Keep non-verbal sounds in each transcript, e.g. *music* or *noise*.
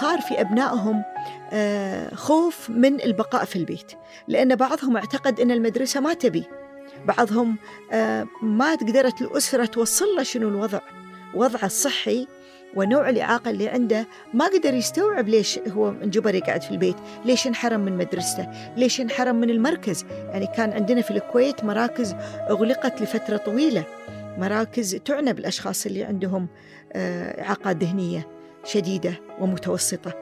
صار في أبنائهم آه، خوف من البقاء في البيت. لأن بعضهم اعتقد أن المدرسة ما تبي. بعضهم آه، ما قدرت الأسرة توصل له شنو الوضع. وضعه الصحي ونوع الإعاقة اللي عنده ما قدر يستوعب ليش هو انجبر يقعد في البيت. ليش انحرم من مدرسته؟ ليش انحرم من المركز؟ يعني كان عندنا في الكويت مراكز أغلقت لفترة طويلة. مراكز تعنى بالأشخاص اللي عندهم آه، إعاقات ذهنية. شديدة ومتوسطة.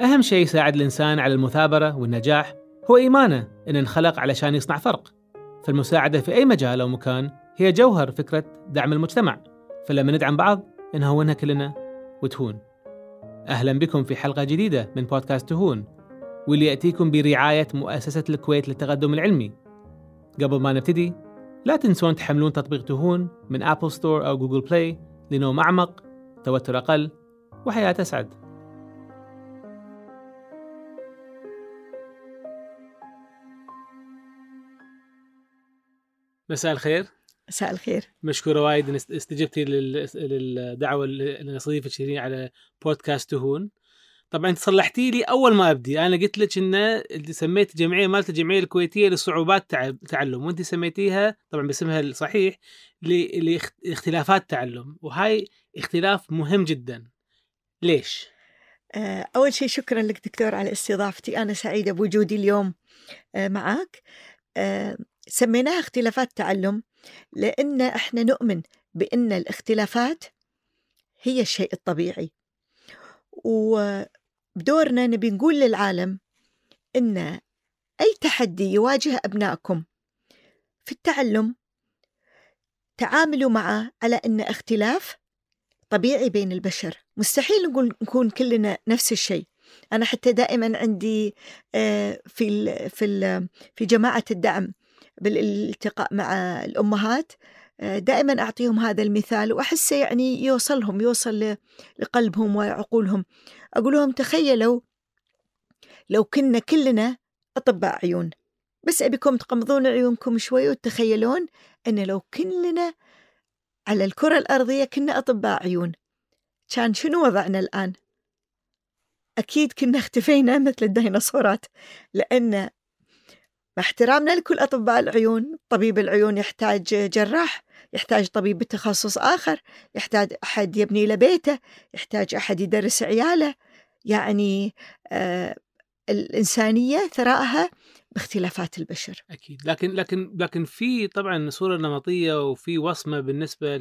أهم شيء يساعد الإنسان على المثابرة والنجاح هو إيمانه إن انخلق علشان يصنع فرق. فالمساعدة في أي مجال أو مكان هي جوهر فكرة دعم المجتمع. فلما ندعم بعض نهونها كلنا وتهون. أهلا بكم في حلقة جديدة من بودكاست تهون واللي يأتيكم برعاية مؤسسة الكويت للتقدم العلمي. قبل ما نبتدي لا تنسون تحملون تطبيق تهون من Apple Store أو Google Play لنوم أعمق توتر أقل وحياة أسعد. مساء الخير. مساء الخير. مشكورة وايد ان استجبتي للدعوة اللي شيرين على بودكاست تهون. طبعا أنت صلحتي لي أول ما أبدي. أنا قلت لك ان سميت الجمعيه مالت الجمعية الكويتية لصعوبات تعلم. وأنت سميتيها طبعا باسمها الصحيح لاختلافات تعلم. وهاي اختلاف مهم جدا. ليش؟ آه، أول شيء شكرا لك دكتور على استضافتي. أنا سعيدة بوجودي اليوم آه، معك آه، سميناها اختلافات تعلم لأن إحنا نؤمن بأن الاختلافات هي الشيء الطبيعي. وبدورنا نبي نقول للعالم أن أي تحدي يواجه أبنائكم في التعلم تعاملوا معه على أن اختلاف طبيعي بين البشر. مستحيل نقول نكون كلنا نفس الشيء. أنا حتى دائما عندي آه، في في في جماعة الدعم بالالتقاء مع الأمهات آه، دائما أعطيهم هذا المثال وأحسه يعني يوصلهم يوصل لقلبهم وعقولهم. أقول لهم تخيلوا لو كنا كلنا أطباء عيون بس أبيكم تقمضون عيونكم شوي وتتخيلون أن لو كلنا على الكرة الأرضية كنا أطباء عيون كان شنو وضعنا الآن؟ أكيد كنا اختفينا مثل الديناصورات لأن مع احترامنا لكل أطباء العيون طبيب العيون يحتاج جراح يحتاج طبيب بتخصص آخر يحتاج أحد يبني له بيته يحتاج أحد يدرس عياله. يعني آه الإنسانية ثراءها باختلافات البشر. أكيد. لكن لكن لكن في طبعا صورة نمطية وفي وصمة بالنسبة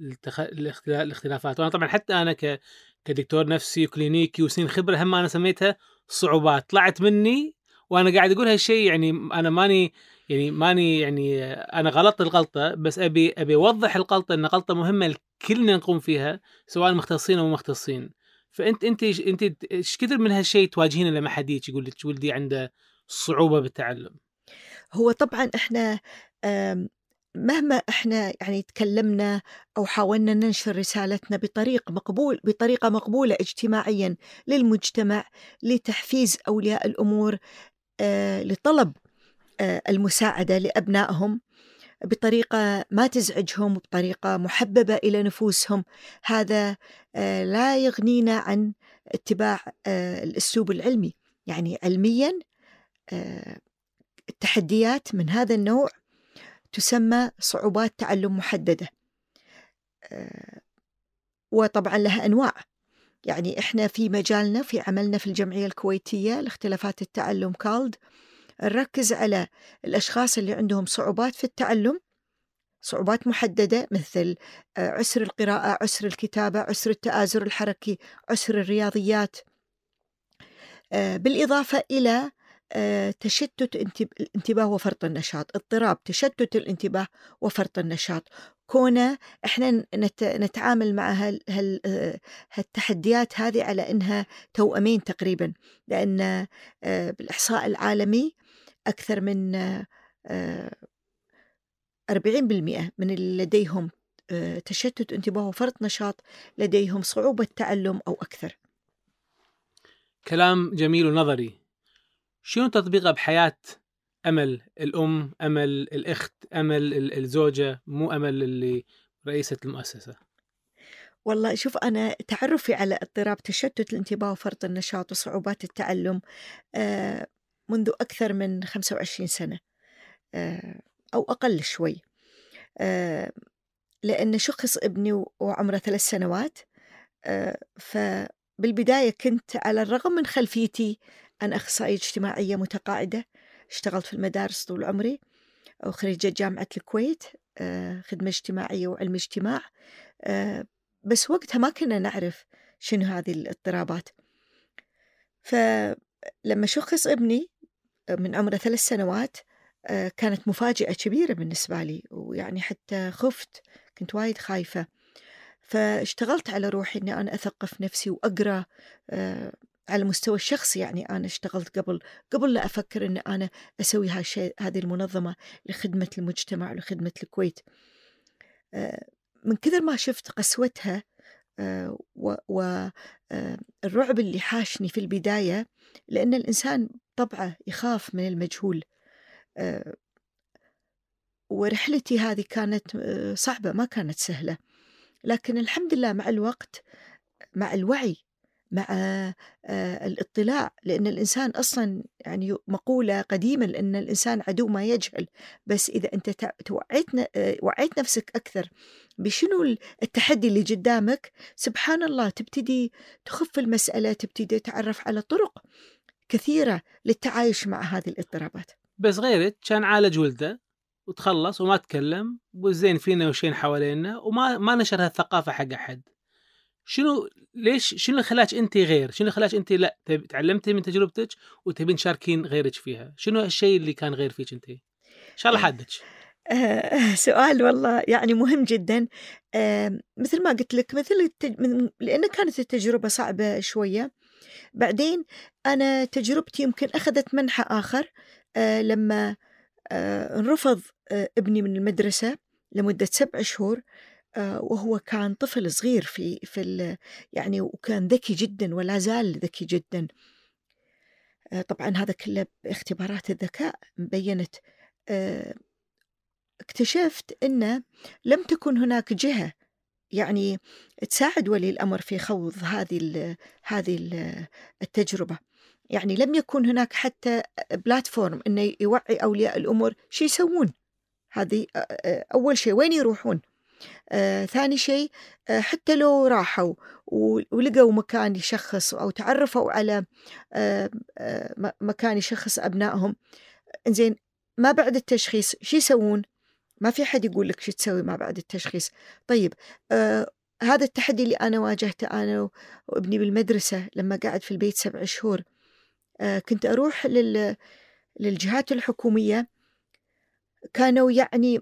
للاختلافات. وأنا طبعا حتى أنا ك كدكتور نفسي وكلينيكي وسنين خبرة هم أنا سميتها صعوبات. طلعت مني وأنا قاعد أقول هالشيء يعني أنا ماني يعني ماني يعني أنا غلطت الغلطة بس أبي أبي أوضح الغلطة إن غلطة مهمة كلنا نقوم فيها سواء مختصين أو مختصين. فأنت أنت أنت إيش كثر من هالشيء تواجهينه لما حد يجي يقول لك ولدي عنده صعوبة بالتعلم؟ هو طبعا إحنا مهما إحنا يعني تكلمنا أو حاولنا ننشر رسالتنا بطريق مقبول بطريقة مقبولة اجتماعيا للمجتمع لتحفيز أولياء الأمور آه، لطلب المساعدة لأبنائهم بطريقة ما تزعجهم بطريقة محببة إلى نفوسهم. هذا آه، لا يغنينا عن اتباع الأسلوب العلمي. يعني علميا التحديات من هذا النوع تسمى صعوبات تعلم محددة وطبعا لها أنواع. يعني إحنا في مجالنا في عملنا في الجمعية الكويتية لاختلافات التعلم كالد نركز على الأشخاص اللي عندهم صعوبات في التعلم صعوبات محددة مثل آه، عسر القراءة عسر الكتابة عسر التآزر الحركي عسر الرياضيات. آه، بالإضافة إلى آه، تشتت الانتباه وفرط النشاط اضطراب تشتت الانتباه وفرط النشاط. كونة إحنا نتعامل مع هالتحديات هذه على إنها توأمين تقريبا لأن بالإحصاء العالمي أكثر من 40% من اللي لديهم آه، تشتت انتباه وفرط نشاط لديهم صعوبة تعلم أو أكثر. كلام جميل ونظري. شنو تطبيقه بحياة أمل الأم أمل الأخت أمل الزوجة مو أمل اللي رئيسة المؤسسة؟ والله شوف أنا تعرفي على اضطراب تشتت الانتباه وفرط النشاط وصعوبات التعلم آه، منذ أكثر من 25 سنة آه، أو أقل شوي آه، لأن شخص ابني وعمره ثلاث سنوات فبالبداية كنت على الرغم من خلفيتي أنا أخصائية اجتماعية متقاعدة اشتغلت في المدارس طول عمري وخريجة جامعة الكويت خدمة اجتماعية وعلم اجتماع بس وقتها ما كنا نعرف شنو هذه الاضطرابات. فلما شخص ابني من عمره ثلاث سنوات آه، كانت مفاجأة كبيرة بالنسبة لي ويعني حتى خفت كنت وايد خايفة. فاشتغلت على روحي إني أنا أثقف نفسي وأقرأ آه، على المستوى الشخصي يعني أنا اشتغلت قبل قبل لا أفكر ان أنا أسوي هالشيء هذه المنظمة لخدمة المجتمع ولخدمة الكويت. آه، من كثر ما شفت قسوتها والرعب اللي حاشني في البداية لأن الإنسان طبعه يخاف من المجهول. آه، ورحلتي هذه كانت آه، صعبة ما كانت سهلة. لكن الحمد لله مع الوقت مع الوعي مع آه، الاطلاع لأن الإنسان أصلا يعني مقولة قديمة لأن الإنسان عدو ما يجهل. بس إذا أنت توعيت وعيت نفسك أكثر بشنو التحدي اللي قدامك سبحان الله تبتدي تخف المسألة تبتدي تتعرف على طرق كثيرة للتعايش مع هذه الاضطرابات. بس غيرك كان عالج ولده وتخلص وما تكلم والزين فينا وشين حوالينا وما ما نشر هالثقافة حق أحد. شنو ليش شنو اللي خلاك انت غير؟ شنو اللي خلاك انت لا تعلمتي من تجربتك وتبين تشاركين غيرك فيها. شنو الشيء اللي كان غير فيك انت؟ إن شاء الله حدك آه *laughs* سؤال والله يعني مهم جدا. آه مثل ما قلت لك مثل التج... لأن كانت التجربة صعبة شوية بعدين أنا تجربتي يمكن أخذت منحى آخر آه لما آه انرفض آه ابني من المدرسة لمدة سبع شهور وهو كان طفل صغير في في يعني وكان ذكي جدا ولا زال ذكي جدا. طبعا هذا كله باختبارات الذكاء بينت. اكتشفت أن لم تكن هناك جهة يعني تساعد ولي الأمر في خوض هذه هذه ال التجربة. يعني لم يكن هناك حتى بلاتفورم إنه يوعي أولياء الأمور شو يسوون. هذه أول شيء وين يروحون؟ آه، ثاني شيء آه، حتى لو راحوا ولقوا مكان يشخص أو تعرفوا على آه، مكان يشخص أبنائهم زين ما بعد التشخيص شو يسوون؟ ما في حد يقول لك شو تسوي ما بعد التشخيص. طيب آه هذا التحدي اللي أنا واجهته أنا وابني بالمدرسة لما قعد في البيت سبع شهور آه كنت أروح لل للجهات الحكومية. كانوا يعني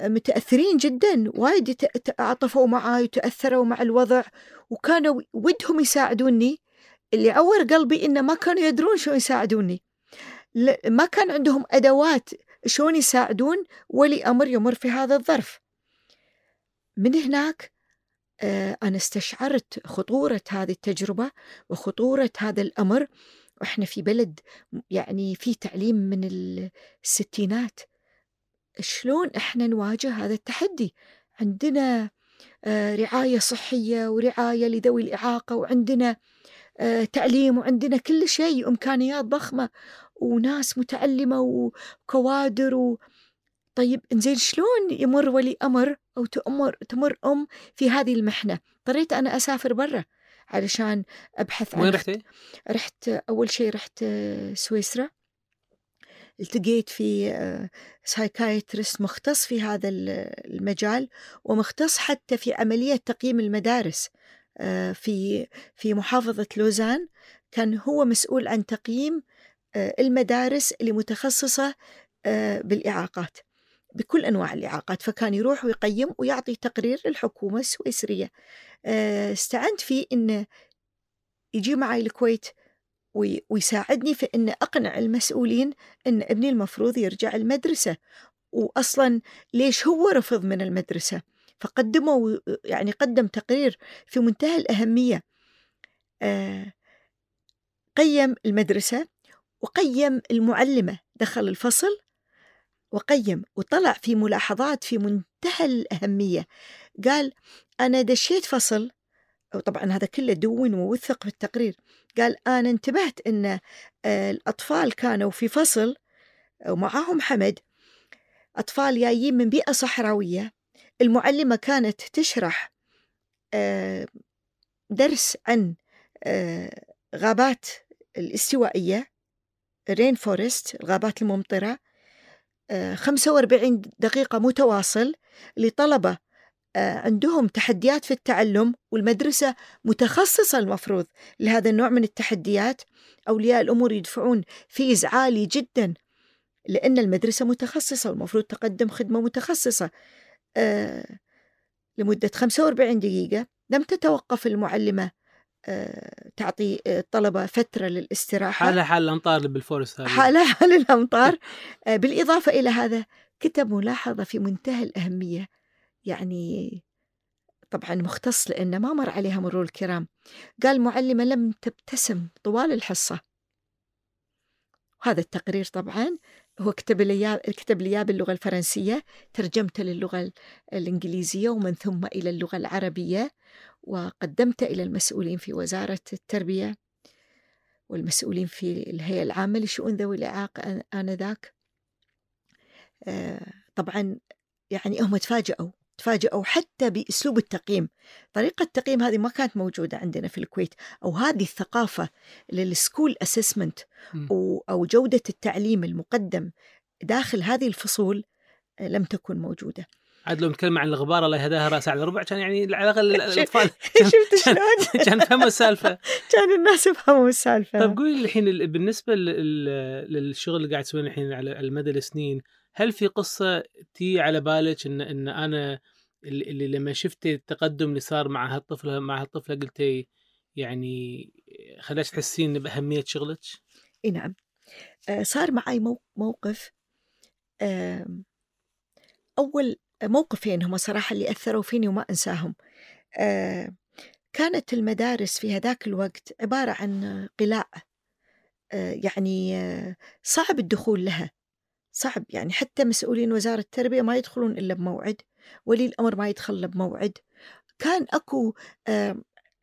متأثرين جدا وايد تعاطفوا معي وتأثروا مع الوضع وكانوا ودهم يساعدوني. اللي عور قلبي إنه ما كانوا يدرون شو يساعدوني. ما كان عندهم أدوات شلون يساعدون ولي أمر يمر في هذا الظرف. من هناك آه، أنا استشعرت خطورة هذه التجربة وخطورة هذا الأمر. وإحنا في بلد يعني في تعليم من الستينات. شلون إحنا نواجه هذا التحدي؟ عندنا آه، رعاية صحية ورعاية لذوي الإعاقة وعندنا آه، تعليم وعندنا كل شيء وإمكانيات ضخمة. وناس متعلمة وكوادر و... طيب إنزين شلون يمر ولي أمر أو تمر تمر أم في هذه المحنة؟ اضطريت أنا أسافر برا علشان أبحث عن وين رحتي؟ رحت أول شيء رحت سويسرا. التقيت في سايكايترست مختص في هذا المجال ومختص حتى في عملية تقييم المدارس آه، في في محافظة لوزان. كان هو مسؤول عن تقييم آه، المدارس اللي متخصصة آه، بالإعاقات بكل أنواع الإعاقات فكان يروح ويقيم ويعطي تقرير للحكومة السويسرية. استعنت فيه إنه يجي معي الكويت ويساعدني في أن أقنع المسؤولين أن ابني المفروض يرجع المدرسة. وأصلا ليش هو رفض من المدرسة؟ فقدموا يعني قدم تقرير في منتهى الأهمية. آه، قيم المدرسة وقيم المعلمة دخل الفصل وقيم وطلع في ملاحظات في منتهى الأهمية. قال أنا دشيت فصل وطبعا هذا كله دون ووثق في التقرير قال أنا انتبهت أن آه، الأطفال كانوا في فصل ومعاهم حمد. أطفال جايين من بيئة صحراوية. المعلمة كانت تشرح آه، درس عن آه، غابات الاستوائية رين فورست الغابات الممطرة 45 دقيقة متواصل لطلبة آه، عندهم تحديات في التعلم والمدرسة متخصصة المفروض لهذا النوع من التحديات. أولياء الأمور يدفعون fees عالي جدا لأن المدرسة متخصصة والمفروض تقدم خدمة متخصصة. آه، لمدة 45 دقيقة لم تتوقف المعلمة آه، تعطي الطلبة فترة للاستراحة. حالها حال الأمطار بال forest حالها *laughs* حال الأمطار. بالإضافة إلى هذا كتب ملاحظة في منتهى الأهمية. يعني طبعا مختص لأنه ما مر عليها مرور الكرام. قال معلمة لم تبتسم طوال الحصة. وهذا التقرير طبعا هو كتب لي كتب لي باللغة الفرنسية ترجمته للغة الإنجليزية ومن ثم إلى اللغة العربية. وقدمته إلى المسؤولين في وزارة التربية والمسؤولين في الهيئة العامة لشؤون ذوي الإعاقة آنذاك. آه، طبعا يعني هم تفاجئوا تفاجئوا حتى بأسلوب التقييم. طريقة التقييم هذه ما كانت موجودة عندنا في الكويت أو هذه الثقافة للسكول أسسمنت أو جودة التعليم المقدم داخل هذه الفصول آه، لم تكن موجودة. عاد لو نتكلم عن الغبار الله يهداها رأس على ربع كان يعني على الأقل *laughs* الأطفال *laughs* شفت شلون؟ *laughs* كان يفهموا السالفة كان الناس يفهموا السالفة طيب قولي الحين بالنسبة للشغل اللي قاعد تسوينه الحين على المدى السنين هل في قصة تي على بالك ان إن أنا اللي لما شفت التقدم اللي صار مع هالطفله مع هالطفلة قلتي يعني خلاك تحسين بأهمية شغلك؟ إي نعم آه، صار معي موقف أول موقفين هم صراحة اللي أثروا فيني وما أنساهم. آه، كانت المدارس في هذاك الوقت عبارة عن قلاع آه، يعني صعب الدخول لها. صعب يعني حتى مسؤولين وزارة التربية ما يدخلون إلا بموعد ولي الأمر ما يدخل بموعد. كان أكو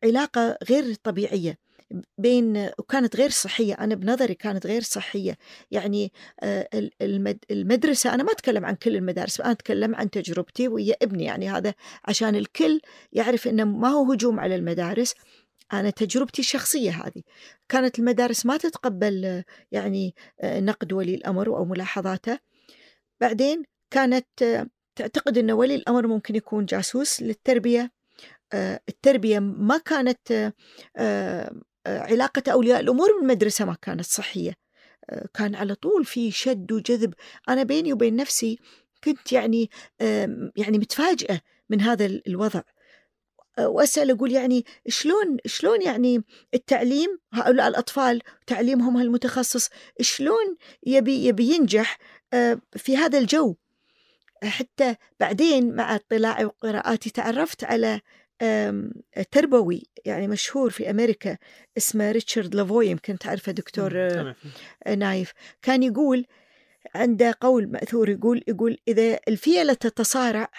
علاقة غير طبيعية. بين وكانت غير صحية أنا بنظري كانت غير صحية. يعني آه، المدرسة أنا ما أتكلم عن كل المدارس أنا أتكلم عن تجربتي ويا ابني. يعني هذا عشان الكل يعرف أنه ما هو هجوم على المدارس أنا تجربتي الشخصية هذه. كانت المدارس ما تتقبل يعني آه، نقد ولي الأمر أو ملاحظاته. بعدين كانت آه، تعتقد أن ولي الأمر ممكن يكون جاسوس للتربية. التربية ما كانت علاقة أولياء الأمور بالمدرسة ما كانت صحية. كان على طول في شد وجذب. أنا بيني وبين نفسي كنت يعني يعني متفاجئة من هذا الوضع. وأسأل أقول يعني شلون شلون يعني التعليم هؤلاء الأطفال تعليمهم المتخصص شلون يبي يبي ينجح آه، في هذا الجو؟ حتى بعدين مع اطلاعي وقراءاتي تعرفت على تربوي يعني مشهور في أمريكا اسمه ريتشارد لافوي يمكن تعرفه دكتور آه، نايف. كان يقول عنده قول مأثور يقول يقول إذا الفيله تتصارع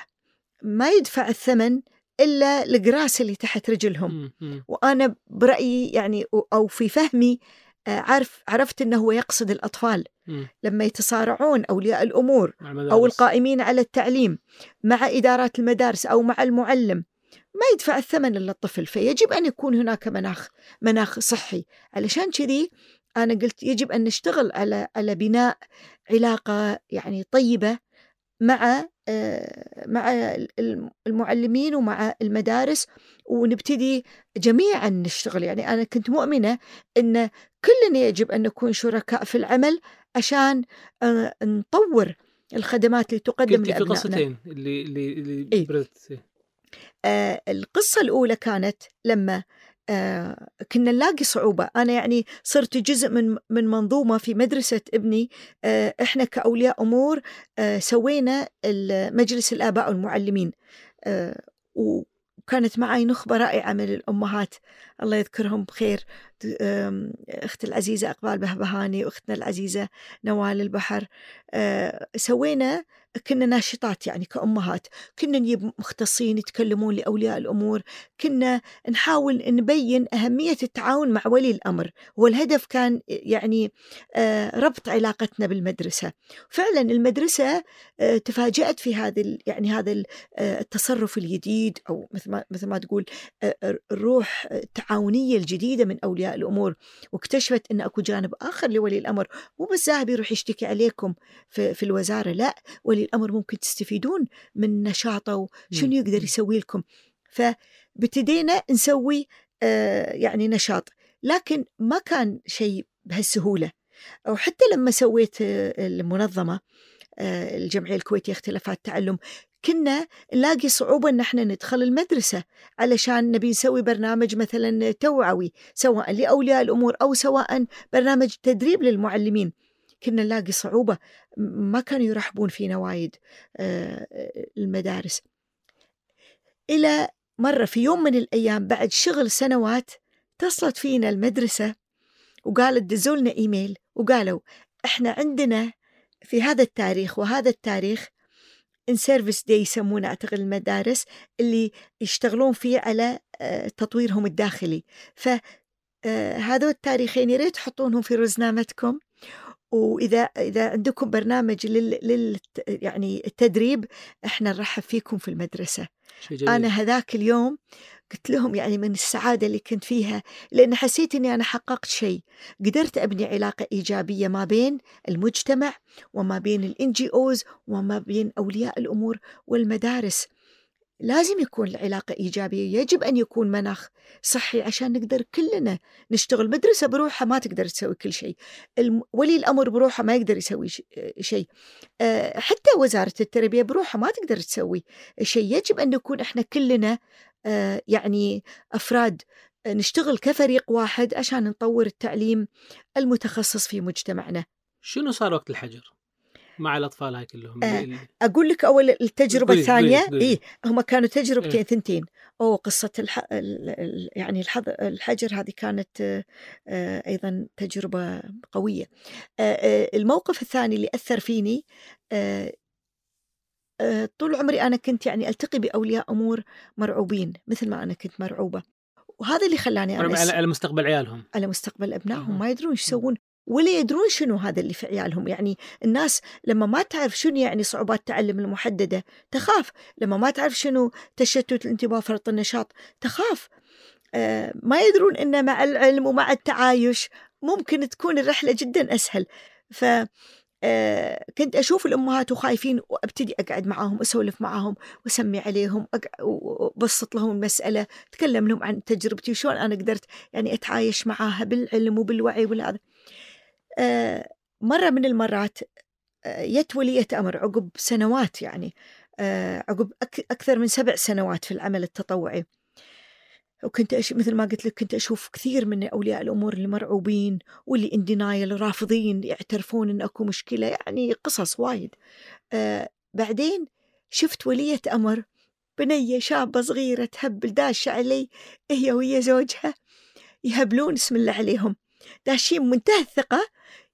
ما يدفع الثمن إلا الجراس اللي تحت رجلهم. وأنا برأيي يعني أو في فهمي آه، عارف عرفت إنه هو يقصد الأطفال لما يتصارعون أولياء الأمور أو القائمين على التعليم مع إدارات المدارس أو مع المعلم. ما يدفع الثمن إلا الطفل فيجب أن يكون هناك مناخ مناخ صحي. علشان كذي أنا قلت يجب أن نشتغل على على بناء علاقة يعني طيبة مع آه، مع المعلمين ومع المدارس ونبتدي جميعا نشتغل. يعني أنا كنت مؤمنة أن كلنا يجب أن نكون شركاء في العمل عشان آه، نطور الخدمات اللي تقدم لأبنائنا في قصتين اللي اللي, اللي إيه؟ آه القصة الأولى كانت لما آه كنا نلاقي صعوبة. أنا يعني صرت جزء من من منظومة في مدرسة ابني. آه إحنا كأولياء أمور سوينا مجلس الآباء والمعلمين. وكانت معي نخبة رائعة من الأمهات. الله يذكرهم بخير. أخت العزيزة أقبال بهبهاني وأختنا العزيزة نوال البحر. سوينا كنا ناشطات يعني كأمهات كنا نجيب مختصين يتكلمون لأولياء الأمور كنا نحاول نبين أهمية التعاون مع ولي الأمر والهدف كان يعني آه، ربط علاقتنا بالمدرسة. فعلا المدرسة آه، تفاجأت في هذا يعني هذا التصرف الجديد أو مثل ما, مثل ما تقول الروح التعاونية الجديدة من أولياء الأمور واكتشفت أن أكو جانب آخر لولي الأمر مو بس ذاهب يروح يشتكي عليكم في, في الوزارة لا ولي الأمر ممكن تستفيدون من نشاطه وشنو يقدر يسوي لكم. فابتدينا نسوي آه يعني نشاط. لكن ما كان شيء بهالسهولة. أو حتى لما سويت المنظمة آه، الجمعية الكويتية اختلافات التعلم كنا نلاقي صعوبة أن إحنا ندخل المدرسة علشان نبي نسوي برنامج مثلا توعوي سواء لأولياء الأمور أو سواء برنامج تدريب للمعلمين. كنا نلاقي صعوبة ما كانوا يرحبون فينا وايد آه، المدارس. إلى مرة في يوم من الأيام بعد شغل سنوات اتصلت فينا المدرسة وقالت دزولنا إيميل وقالوا إحنا عندنا في هذا التاريخ وهذا التاريخ in-service day يسمونه أعتقد المدارس اللي يشتغلون فيه على تطويرهم الداخلي. ف هذول التاريخين يا ريت تحطونهم في رزنامتكم وإذا إذا عندكم برنامج لل, لل يعني التدريب إحنا نرحب فيكم في المدرسة. أنا هذاك اليوم قلت لهم يعني من السعادة اللي كنت فيها لأن حسيت أني أنا حققت شيء. قدرت أبني علاقة إيجابية ما بين المجتمع وما بين الإن جي أوز وما بين أولياء الأمور والمدارس. لازم يكون العلاقة إيجابية يجب أن يكون مناخ صحي عشان نقدر كلنا نشتغل. مدرسة بروحها ما تقدر تسوي كل شيء. ولي الأمر بروحه ما يقدر يسوي شيء. آه، حتى وزارة التربية بروحها ما تقدر تسوي شيء. يجب أن نكون إحنا كلنا آه، يعني أفراد آه، نشتغل كفريق واحد عشان نطور التعليم المتخصص في مجتمعنا. شنو صار وقت الحجر؟ مع الأطفال هاي كلهم. أه أقول لك أول التجربة الثانية اي هم كانوا تجربتين إيه؟ ثنتين. أو قصة الح... يعني الحظ... الحجر هذه كانت آه أيضا تجربة قوية. آه الموقف الثاني اللي أثر فيني آه آه، طول عمري أنا كنت يعني ألتقي بأولياء أمور مرعوبين مثل ما أنا كنت مرعوبة. وهذا اللي خلاني أنا على مستقبل عيالهم. على مستقبل أبنائهم. ما يدرون إيش يسوون. ولا يدرون شنو هذا اللي في عيالهم؟ يعني الناس لما ما تعرف شنو يعني صعوبات التعلم المحددة تخاف. لما ما تعرف شنو تشتت الانتباه فرط النشاط تخاف. آه ما يدرون أن مع العلم ومع التعايش ممكن تكون الرحلة جدا أسهل. ف آه كنت أشوف الأمهات وخايفين وأبتدي أقعد معاهم أسولف معاهم وأسمي عليهم وأبسط لهم المسألة أتكلم لهم عن تجربتي وشلون أنا قدرت يعني أتعايش معاها بالعلم وبالوعي والهذا. آه مرة من المرات آه يت ولية أمر عقب سنوات يعني آه عقب أكثر من سبع سنوات في العمل التطوعي. وكنت أش... مثل ما قلت لك كنت أشوف كثير من أولياء الأمور اللي مرعوبين واللي اندينايل رافضين يعترفون إن أكو مشكلة يعني قصص وايد. آه بعدين شفت ولية أمر بنية شابة صغيرة تهبل داشة علي هي ويا زوجها يهبلون اسم الله عليهم. داشين منتهى الثقة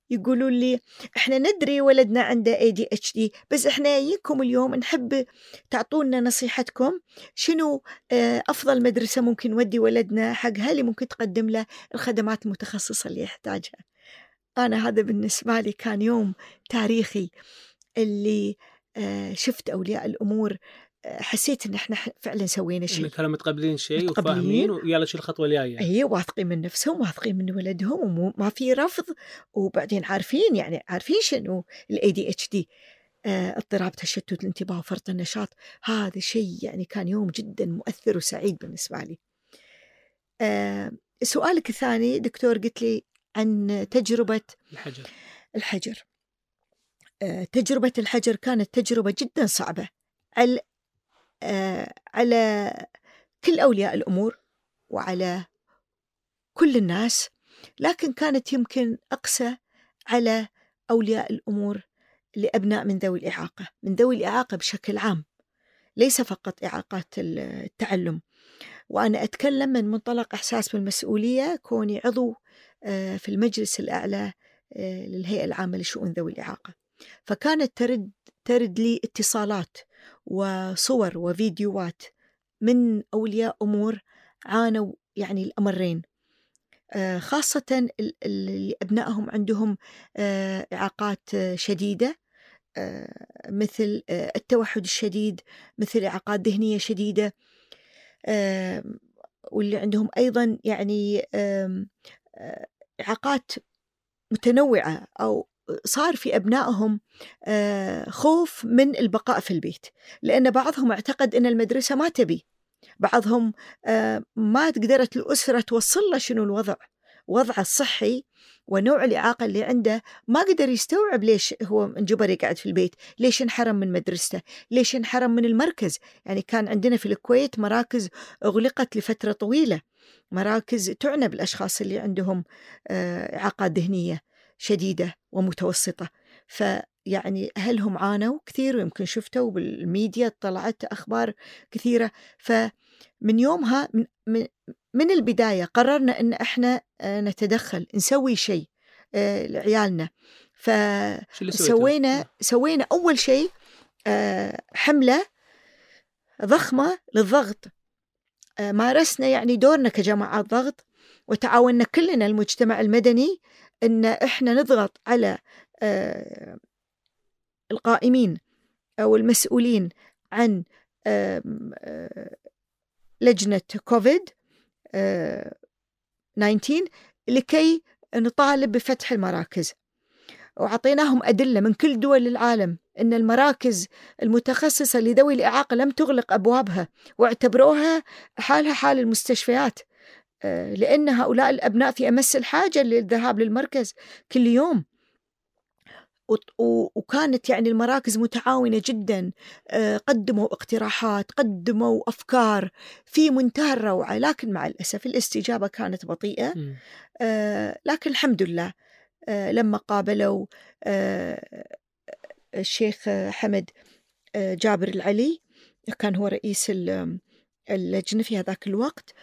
يقولوا لي إحنا ندري ولدنا عنده اي دي اتش دي بس إحنا جايينكم اليوم نحب تعطونا نصيحتكم. شنو آه، أفضل مدرسة ممكن نودي ولدنا حقها اللي ممكن تقدم له الخدمات المتخصصة اللي يحتاجها؟ أنا هذا بالنسبة لي كان يوم تاريخي اللي آه، شفت أولياء الأمور حسيت إن إحنا فعلا سوينا شيء. كانوا متقبلين شيء وفاهمين ويلا شو الخطوة الجاية. اي واثقين من نفسهم واثقين من ولدهم وما في رفض. وبعدين عارفين يعني عارفين شنو ال ADHD اضطراب تشتت الانتباه وفرط النشاط. هذا شيء يعني كان يوم جدا مؤثر وسعيد بالنسبة لي. آه سؤالك الثاني دكتور قلت لي عن تجربة الحجر. الحجر. آه تجربة الحجر كانت تجربة جدا صعبة. على كل أولياء الأمور وعلى كل الناس لكن كانت يمكن أقسى على أولياء الأمور لأبناء من ذوي الإعاقة من ذوي الإعاقة بشكل عام ليس فقط إعاقات التعلم. وأنا أتكلم من منطلق إحساس بالمسؤولية كوني عضو آه، في المجلس الأعلى آه، للهيئة العامة لشؤون ذوي الإعاقة. فكانت ترد ترد لي اتصالات وصور وفيديوهات من أولياء أمور عانوا يعني الأمرين. آه، خاصة اللي أبنائهم عندهم إعاقات شديدة مثل التوحد الشديد مثل إعاقات ذهنية شديدة واللي عندهم أيضا يعني إعاقات متنوعة أو صار في أبنائهم خوف من البقاء في البيت لأن بعضهم اعتقد أن المدرسة ما تبي. بعضهم ما قدرت الأسرة توصل له شنو الوضع. وضعه الصحي ونوع الإعاقة اللي عنده ما قدر يستوعب ليش هو انجبر يقعد في البيت ليش انحرم من مدرسته ليش انحرم من المركز. يعني كان عندنا في الكويت مراكز أغلقت لفترة طويلة مراكز تعنى بالأشخاص اللي عندهم آه، إعاقات ذهنية. شديدة ومتوسطة. فيعني أهلهم عانوا كثير ويمكن شفتوا بالميديا طلعت أخبار كثيرة. فمن يومها من, من البداية قررنا أن إحنا آه، نتدخل نسوي شيء آه، لعيالنا. فسوينا سوينا أول شيء حملة ضخمة للضغط. مارسنا يعني دورنا كجماعات ضغط وتعاوننا كلنا المجتمع المدني إن إحنا نضغط على آه، القائمين أو المسؤولين عن آه، لجنة كوفيد 19 آه، لكي نطالب بفتح المراكز. وعطيناهم أدلة من كل دول العالم أن المراكز المتخصصة لذوي الإعاقة لم تغلق أبوابها واعتبروها حالها حال المستشفيات. لأن هؤلاء الأبناء في أمس الحاجة للذهاب للمركز كل يوم. وكانت يعني المراكز متعاونة جدا. آه، قدموا اقتراحات قدموا أفكار في منتهى الروعة لكن مع الأسف الاستجابة كانت بطيئة. آه، لكن الحمد لله لما قابلوا الشيخ حمد جابر العلي كان هو رئيس اللجنة في هذاك الوقت. آه،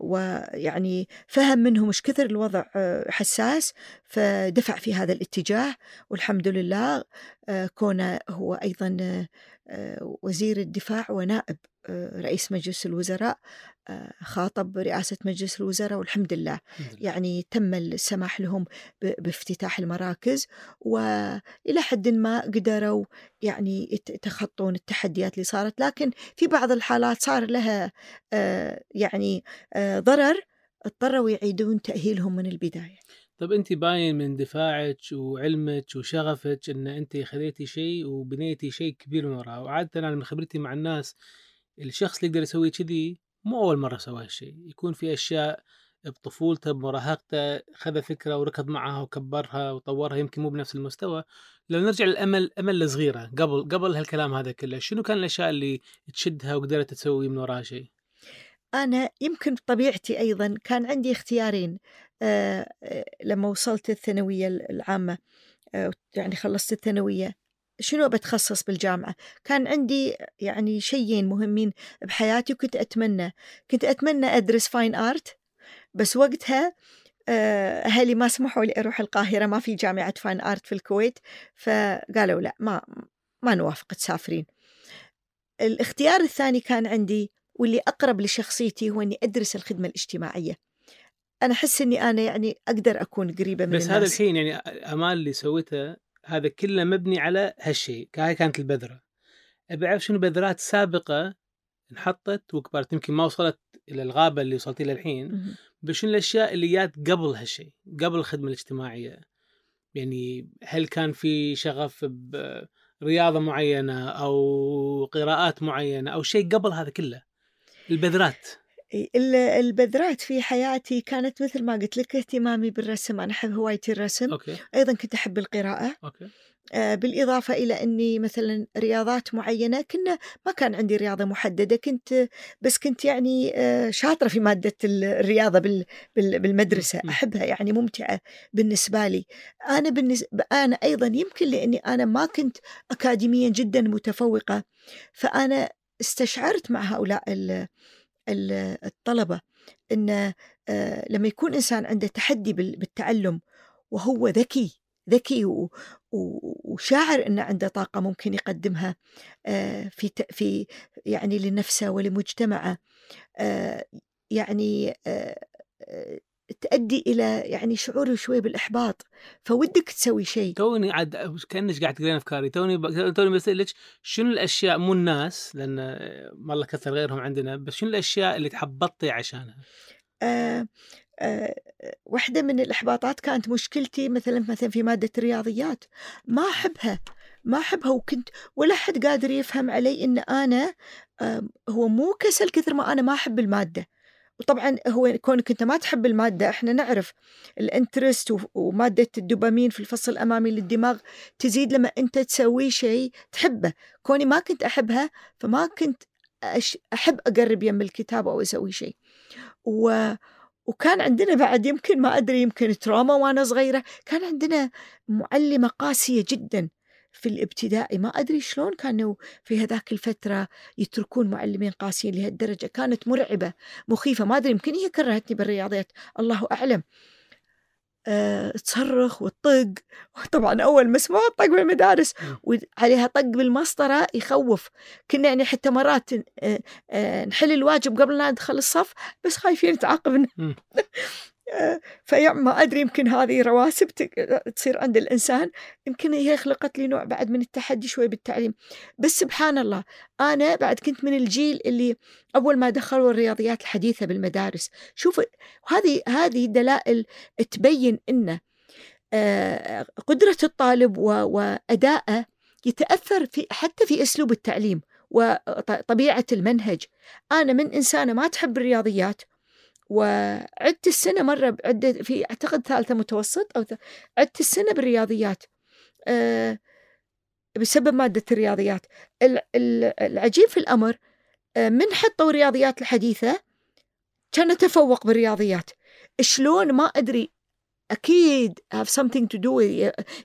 ويعني فهم منهم إيش كثر الوضع آه، حساس فدفع في هذا الاتجاه والحمد لله آه، كونه هو أيضا وزير الدفاع ونائب رئيس مجلس الوزراء خاطب رئاسة مجلس الوزراء والحمد لله. يعني تم السماح لهم بافتتاح المراكز وإلى حد ما قدروا يعني يتخطون التحديات اللي صارت. لكن في بعض الحالات صار لها يعني ضرر اضطروا يعيدون تأهيلهم من البداية. طب أنت باين من دفاعك وعلمك وشغفك إن أنت خذيتي شيء وبنيتي شيء كبير من وراه وعاده أنا من خبرتي مع الناس الشخص اللي يقدر يسوي كذي مو أول مرة سوى هالشيء يكون في أشياء بطفولته بمراهقته خذ فكرة وركض معها وكبرها وطورها يمكن مو بنفس المستوى. لو نرجع للأمل أمل الصغيره قبل قبل هالكلام هذا كله شنو كان الأشياء اللي تشدها وقدرت تسوي من وراها شيء؟ أنا يمكن بطبيعتي أيضا كان عندي اختيارين. آه، آه، لما وصلت الثانوية العامة آه، يعني خلصت الثانوية. شنو بتخصص بالجامعة كان عندي يعني شيئين مهمين بحياتي وكنت أتمنى كنت أتمنى أدرس فاين آرت بس وقتها أهلي ما سمحوا لي أروح القاهرة ما في جامعة fine art في الكويت فقالوا لا ما ما نوافق تسافرين الاختيار الثاني كان عندي واللي أقرب لشخصيتي هو أني أدرس الخدمة الاجتماعية أنا أحس أني أنا يعني أقدر أكون قريبة من بس الناس هذا الحين يعني أمال اللي سويته هذا كله مبني على هالشيء هاي كانت البذرة. أبي أعرف شنو بذرات سابقة انحطت وكبرت يمكن ما وصلت إلى الغابة اللي وصلت لها الحين. بس شنو الأشياء اللي جات قبل هالشيء قبل الخدمة الاجتماعية؟ يعني هل كان في شغف برياضة معينة أو قراءات معينة أو شيء قبل هذا كله؟ البذرات. البذرات في حياتي كانت مثل ما قلت لك اهتمامي بالرسم. أنا أحب هوايتي الرسم. okay. أيضا كنت أحب القراءة. okay. آه، بالإضافة إلى أني مثلا رياضات معينة كنا ما كان عندي رياضة محددة. كنت بس كنت يعني آه، شاطرة في مادة الرياضة بالمدرسة. أحبها يعني ممتعة بالنسبة لي. أنا بالنسبة أنا أيضا يمكن لأني أنا ما كنت أكاديميا جدا متفوقة. فأنا استشعرت مع هؤلاء الطلبة أن لما يكون إنسان عنده تحدي بالتعلم وهو ذكي ذكي وشاعر أنه عنده طاقة ممكن يقدمها في في يعني لنفسه ولمجتمعه يعني تؤدي إلى يعني شعور شوي بالإحباط فودك تسوي شيء. توني عاد كأنك قاعد تقرين أفكاري. توني ب... توني بسالك شنو الأشياء مو الناس لأن ما الله كثر غيرهم عندنا بس شنو الأشياء اللي تحبطتي عشانها؟ آه آه واحدة من الإحباطات كانت مشكلتي مثلا مثلا في مادة الرياضيات. ما أحبها ما أحبها وكنت ولا حد قادر يفهم علي إن أنا آه هو مو كسل كثر ما أنا ما أحب المادة. وطبعا هو كونك أنت ما تحب المادة إحنا نعرف ال interest ومادة الدوبامين في الفصل الأمامي للدماغ تزيد لما أنت تسوي شيء تحبه. كوني ما كنت أحبها فما كنت أحب أقرب يم الكتاب أو أسوي شيء. و وكان عندنا بعد يمكن ما أدري يمكن تراما وأنا صغيرة كان عندنا معلمة قاسية جدا. في الإبتدائي. ما أدري شلون كانوا في هذاك الفترة يتركون معلمين قاسيين لهالدرجة. كانت مرعبة مخيفة. ما أدري يمكن هي كرهتني بالرياضيات. الله أعلم. أه تصرخ وتطق. طبعا أول مسموع طق بالمدارس وعليها طق بالمسطرة يخوف. كنا يعني حتى مرات أه أه نحل الواجب قبل لا ندخل الصف بس خايفين تعاقبنا. *laughs* *laughs* فما أدري يمكن هذه رواسب تصير عند الإنسان. يمكن هي خلقت لي نوع بعد من التحدي شوي بالتعليم. بس سبحان الله أنا بعد كنت من الجيل اللي أول ما دخلوا الرياضيات الحديثة بالمدارس. شوف هذه هذه دلائل تبين أن آه، قدرة الطالب وأدائه يتأثر في حتى في أسلوب التعليم وطبيعة المنهج. أنا من إنسانة ما تحب الرياضيات وعدت السنة مرة عدة في أعتقد ثالثة متوسط أو عدت السنة بالرياضيات. أه بسبب مادة الرياضيات. العجيب في الأمر أه من حطوا الرياضيات الحديثة كان أتفوق بالرياضيات. شلون؟ ما أدري. أكيد have something to do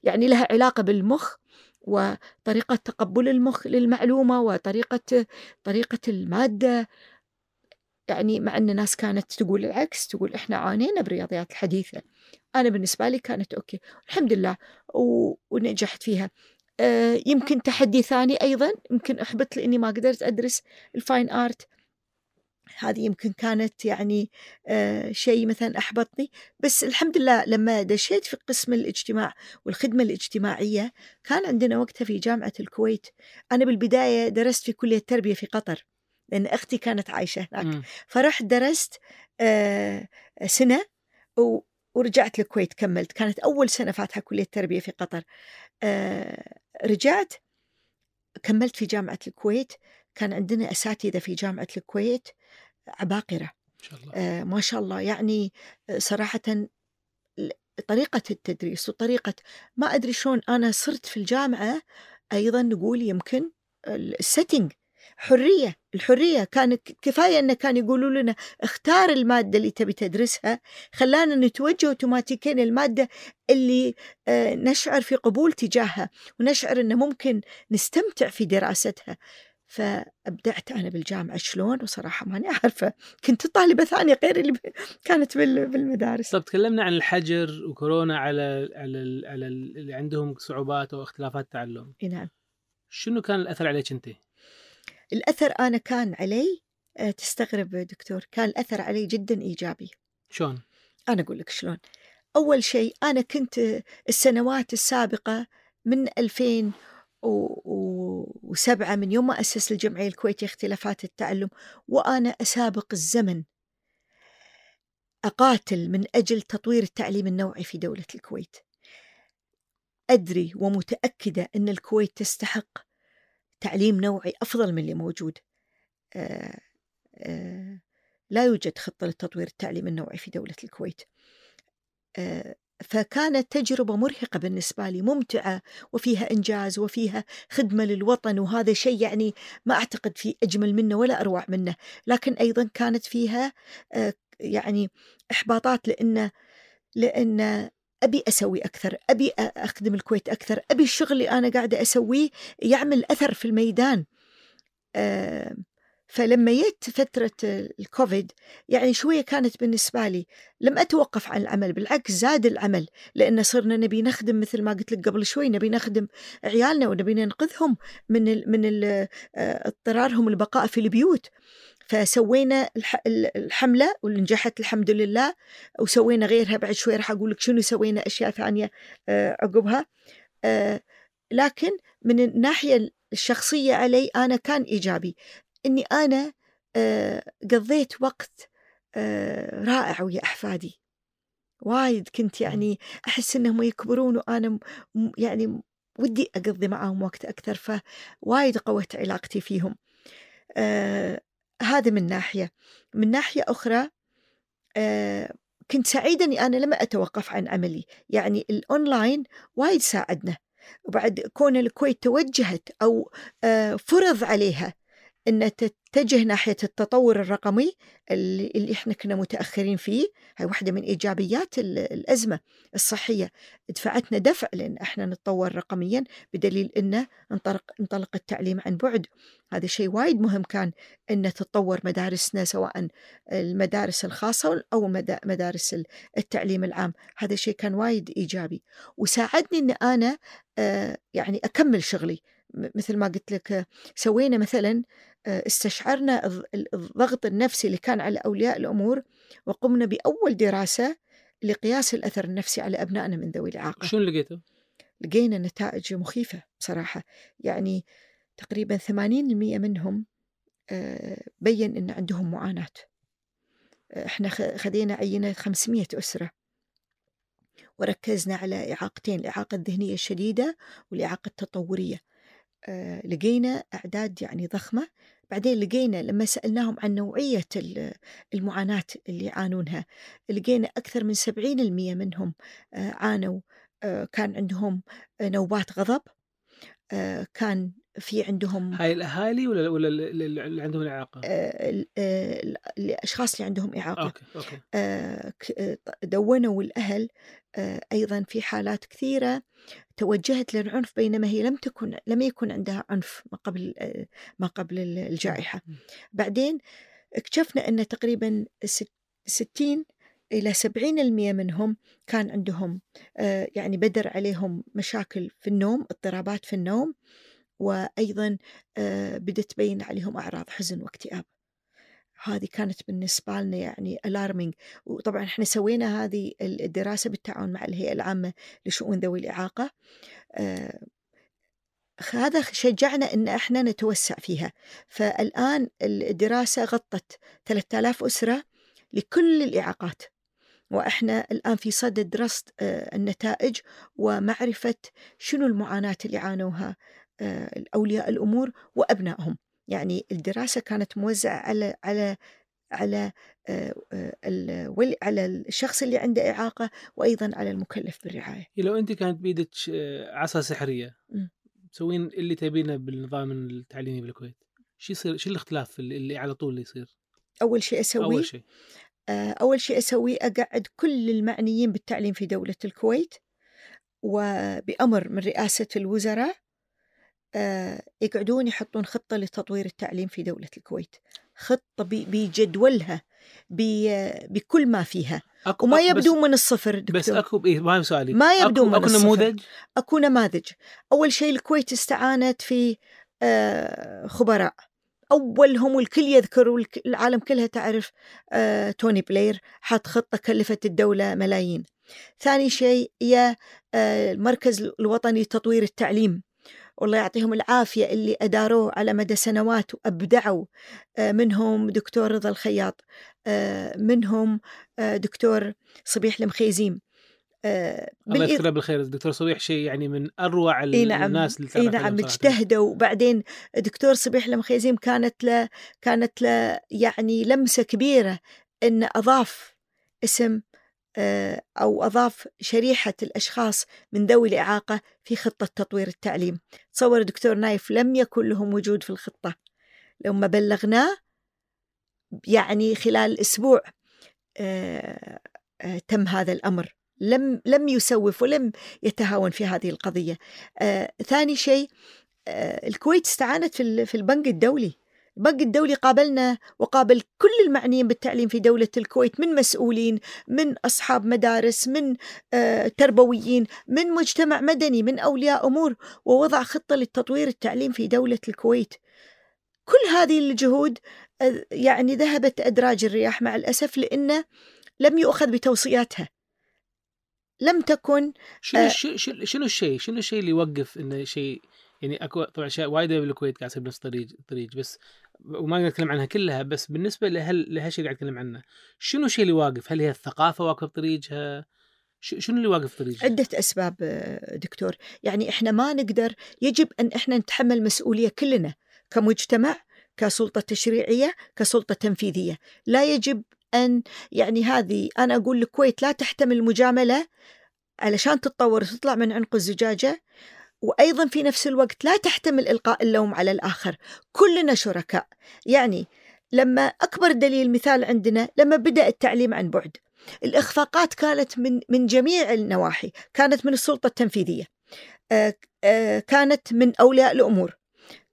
يعني لها علاقة بالمخ وطريقة تقبل المخ للمعلومة وطريقة طريقة المادة. يعني مع أن ناس كانت تقول العكس تقول إحنا عانينا بالرياضيات الحديثة أنا بالنسبة لي كانت أوكي الحمد لله و... ونجحت فيها. آه يمكن تحدي ثاني أيضا يمكن أحبط لأني ما قدرت أدرس ال fine art. هذه يمكن كانت يعني آه شيء مثلا أحبطني. بس الحمد لله لما دشيت في قسم الاجتماع والخدمة الاجتماعية كان عندنا وقتها في جامعة الكويت. أنا بالبداية درست في كلية تربية في قطر. لأن أختي كانت عايشة هناك. م. فرحت درست آه، سنة ورجعت الكويت كملت. كانت أول سنة فاتحة كلية تربية في قطر. آه، رجعت كملت في جامعة الكويت. كان عندنا أساتذة في جامعة الكويت عباقرة. شاء الله. آه ما شاء الله. يعني صراحة طريقة التدريس وطريقة ما أدري شلون أنا صرت في الجامعة أيضا نقول يمكن السيتنج حرية الحرية كان كفاية أنه كان يقولوا لنا اختار المادة اللي تبي تدرسها خلانا نتوجه اوتوماتيكيا المادة اللي آه، نشعر في قبول تجاهها ونشعر أنه ممكن نستمتع في دراستها. فابدعت أنا بالجامعة شلون؟ وصراحة ماني عارفة. كنت طالبه ثانية غير اللي كانت بالمدارس. طب تكلمنا عن الحجر وكورونا على على على اللي عندهم صعوبات أو اختلافات تعلم. نعم. شنو كان الأثر عليك أنت؟ الأثر أنا كان علي آه، تستغرب دكتور كان الأثر علي جدا إيجابي. شلون؟ أنا أقول لك شلون. أول شيء أنا كنت السنوات السابقة من 2007 من يوم ما أسس الجمعية الكويتية اختلافات التعلم وأنا أسابق الزمن أقاتل من أجل تطوير التعليم النوعي في دولة الكويت. أدري ومتأكدة أن الكويت تستحق تعليم نوعي أفضل من اللي موجود. آه، آه، لا يوجد خطة لتطوير التعليم النوعي في دولة الكويت. آه، فكانت تجربة مرهقة بالنسبة لي ممتعة وفيها إنجاز وفيها خدمة للوطن وهذا شيء يعني ما أعتقد في أجمل منه ولا أروع منه. لكن أيضا كانت فيها يعني إحباطات لأن لأن أبي أسوي أكثر أبي أخدم الكويت أكثر أبي الشغل اللي أنا قاعدة أسويه يعمل أثر في الميدان. فلما جت فترة الكوفيد يعني شوية كانت بالنسبة لي لم أتوقف عن العمل بالعكس زاد العمل لأن صرنا نبي نخدم مثل ما قلت لك قبل شوي نبي نخدم عيالنا ونبي ننقذهم من ال من ال اضطرارهم البقاء في البيوت. فسوينا الحملة ونجحت الحمد لله وسوينا غيرها بعد شوي راح أقول لك شنو سوينا أشياء ثانية عقبها. لكن من الناحية الشخصية علي أنا كان إيجابي. إني أنا قضيت وقت رائع ويا أحفادي. وايد كنت يعني أحس إنهم يكبرون وأنا يعني ودي أقضي معاهم وقت أكثر فوايد قوت علاقتي فيهم. آه هذا من ناحية. من ناحية أخرى آه كنت سعيدة أني أنا لم أتوقف عن عملي. يعني الأونلاين وايد ساعدنا. وبعد كون الكويت توجهت أو آه فرض عليها أن تتجه ناحية التطور الرقمي اللي, إحنا كنا متأخرين فيه. هاي واحدة من إيجابيات الأزمة الصحية. دفعتنا دفع لأن إحنا نتطور رقميا بدليل أنه انطلق, انطلق التعليم عن بعد. هذا شيء وايد مهم كان أن تتطور مدارسنا سواء المدارس الخاصة أو مدارس التعليم العام. هذا شيء كان وايد إيجابي. وساعدني أن أنا آه، يعني أكمل شغلي. مثل ما قلت لك سوينا مثلا آه، استشعرنا الضغط النفسي اللي كان على أولياء الأمور وقمنا بأول دراسة لقياس الأثر النفسي على أبنائنا من ذوي الإعاقة. شنو لقيته؟ لقينا نتائج مخيفة بصراحة. يعني تقريبا 80% منهم آه، بين أن عندهم معاناة. آه، إحنا خذينا عينة 500 أسرة. وركزنا على إعاقتين الإعاقة الذهنية الشديدة والإعاقة التطورية. لقينا أعداد يعني ضخمة. بعدين لقينا لما سألناهم عن نوعية المعاناة اللي يعانونها لقينا أكثر من سبعين المية منهم آه، عانوا آه، كان عندهم نوبات غضب كان في عندهم هاي الأهالي ولا ولا اللي عندهم الإعاقة؟ الأشخاص اللي عندهم إعاقة okay. okay. دونوا الأهل أيضا في حالات كثيرة توجهت للعنف بينما هي لم تكن لم يكن عندها عنف ما قبل ما قبل الجائحة بعدين اكتشفنا أن تقريبا 60 إلى 70% منهم كان عندهم يعني بدر عليهم مشاكل في النوم اضطرابات في النوم وأيضا بدت تبين عليهم أعراض حزن واكتئاب. هذه كانت بالنسبة لنا يعني الارمينج وطبعا إحنا سوينا هذه الدراسة بالتعاون مع الهيئة العامة لشؤون ذوي الإعاقة. آه هذا شجعنا إن إحنا نتوسع فيها. فالآن الدراسة غطت 3000 أسرة لكل الإعاقات. وإحنا الآن في صدد دراسه النتائج ومعرفة شنو المعاناة اللي عانوها اولياء الأمور وأبنائهم. يعني الدراسة كانت موزعة على على على على الشخص اللي عنده إعاقة وأيضا على المكلف بالرعاية. لو أنت كانت بيدك عصا سحرية تسوين اللي تبينه بالنظام التعليمي بالكويت شو يصير شو الاختلاف اللي على طول اللي يصير؟ أول شيء أسويه أول شيء. أول شيء أسويه أقعد كل المعنيين بالتعليم في دولة الكويت وبأمر من رئاسة الوزراء آه، يقعدون يحطون خطة لتطوير التعليم في دولة الكويت. خطة بجدولها بكل ما فيها. أكو وما يبدو من الصفر دكتور. بس أكو إيه ما سؤالي. ما يبدو أكو من أكو الصفر. نموذج؟ أكو نماذج. أول شيء الكويت استعانت في آه، خبراء. اولهم والكل يذكر والعالم كلها تعرف آه، توني بلير حط خطة كلفت الدولة ملايين. ثاني شيء هي المركز الوطني لتطوير التعليم. والله يعطيهم العافية اللي أداروه على مدى سنوات وأبدعوا آه، منهم دكتور رضا الخياط آه، منهم آه، دكتور صبيح المخيزيم الله يذكره بالخير الدكتور صبيح شيء يعني من أروع إيه نعم الناس اللي إي نعم اجتهدوا. وبعدين دكتور صبيح المخيزيم كانت له كانت له يعني لمسة كبيرة انه أضاف اسم أو أضاف شريحة الأشخاص من ذوي الإعاقة في خطة تطوير التعليم. تصور دكتور نايف لم يكن لهم وجود في الخطة. لما بلغناه يعني خلال أسبوع آه، آه، تم هذا الأمر. لم لم يسوف ولم يتهاون في هذه القضية. ثاني شيء الكويت استعانت في البنك الدولي. البنك الدولي قابلنا وقابل كل المعنيين بالتعليم في دولة الكويت من مسؤولين من أصحاب مدارس من آه، تربويين من مجتمع مدني من أولياء أمور ووضع خطة للتطوير التعليم في دولة الكويت. كل هذه الجهود يعني ذهبت أدراج الرياح مع الأسف لأنه لم يؤخذ بتوصياتها. لم تكن شنو آه شنو الشيء شنو الشيء اللي يوقف إنه شيء يعني أكو طبعا اشياء وايده بالكويت قاعد تصير بنفس الطريق طريق بس وما نتكلم عنها كلها بس بالنسبة لهال لهالشيء قاعد أتكلم عنه شنو الشيء اللي واقف؟ هل هي الثقافة واقفة بطريقها؟ شنو اللي واقف طريقها؟ عدة أسباب دكتور يعني إحنا ما نقدر يجب أن إحنا نتحمل مسؤولية كلنا كمجتمع كسلطة تشريعية كسلطة تنفيذية لا يجب أن يعني هذه أنا أقول الكويت لا تحتمل مجاملة علشان تتطور وتطلع من عنق الزجاجة وأيضا في نفس الوقت لا تحتمل إلقاء اللوم على الآخر. كلنا شركاء. يعني لما أكبر دليل مثال عندنا لما بدأ التعليم عن بعد. الإخفاقات كانت من من جميع النواحي. كانت من السلطة التنفيذية. آه، آه، كانت من أولياء الأمور.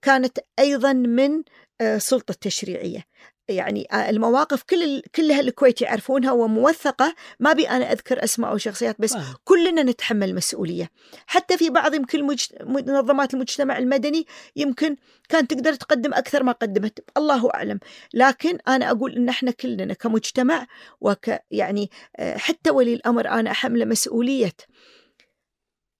كانت أيضا من السلطة آه، التشريعية يعني آه، المواقف كل كلها الكويت يعرفونها وموثقة ما بي أنا أذكر أسماء أو شخصيات بس آه. كلنا نتحمل مسؤوليه حتى في بعض يمكن مجت... منظمات المجتمع المدني يمكن كان تقدر تقدم أكثر ما قدمت الله أعلم. لكن أنا أقول إن إحنا كلنا كمجتمع وك يعني آه، حتى ولي الأمر أنا احمله مسؤولية.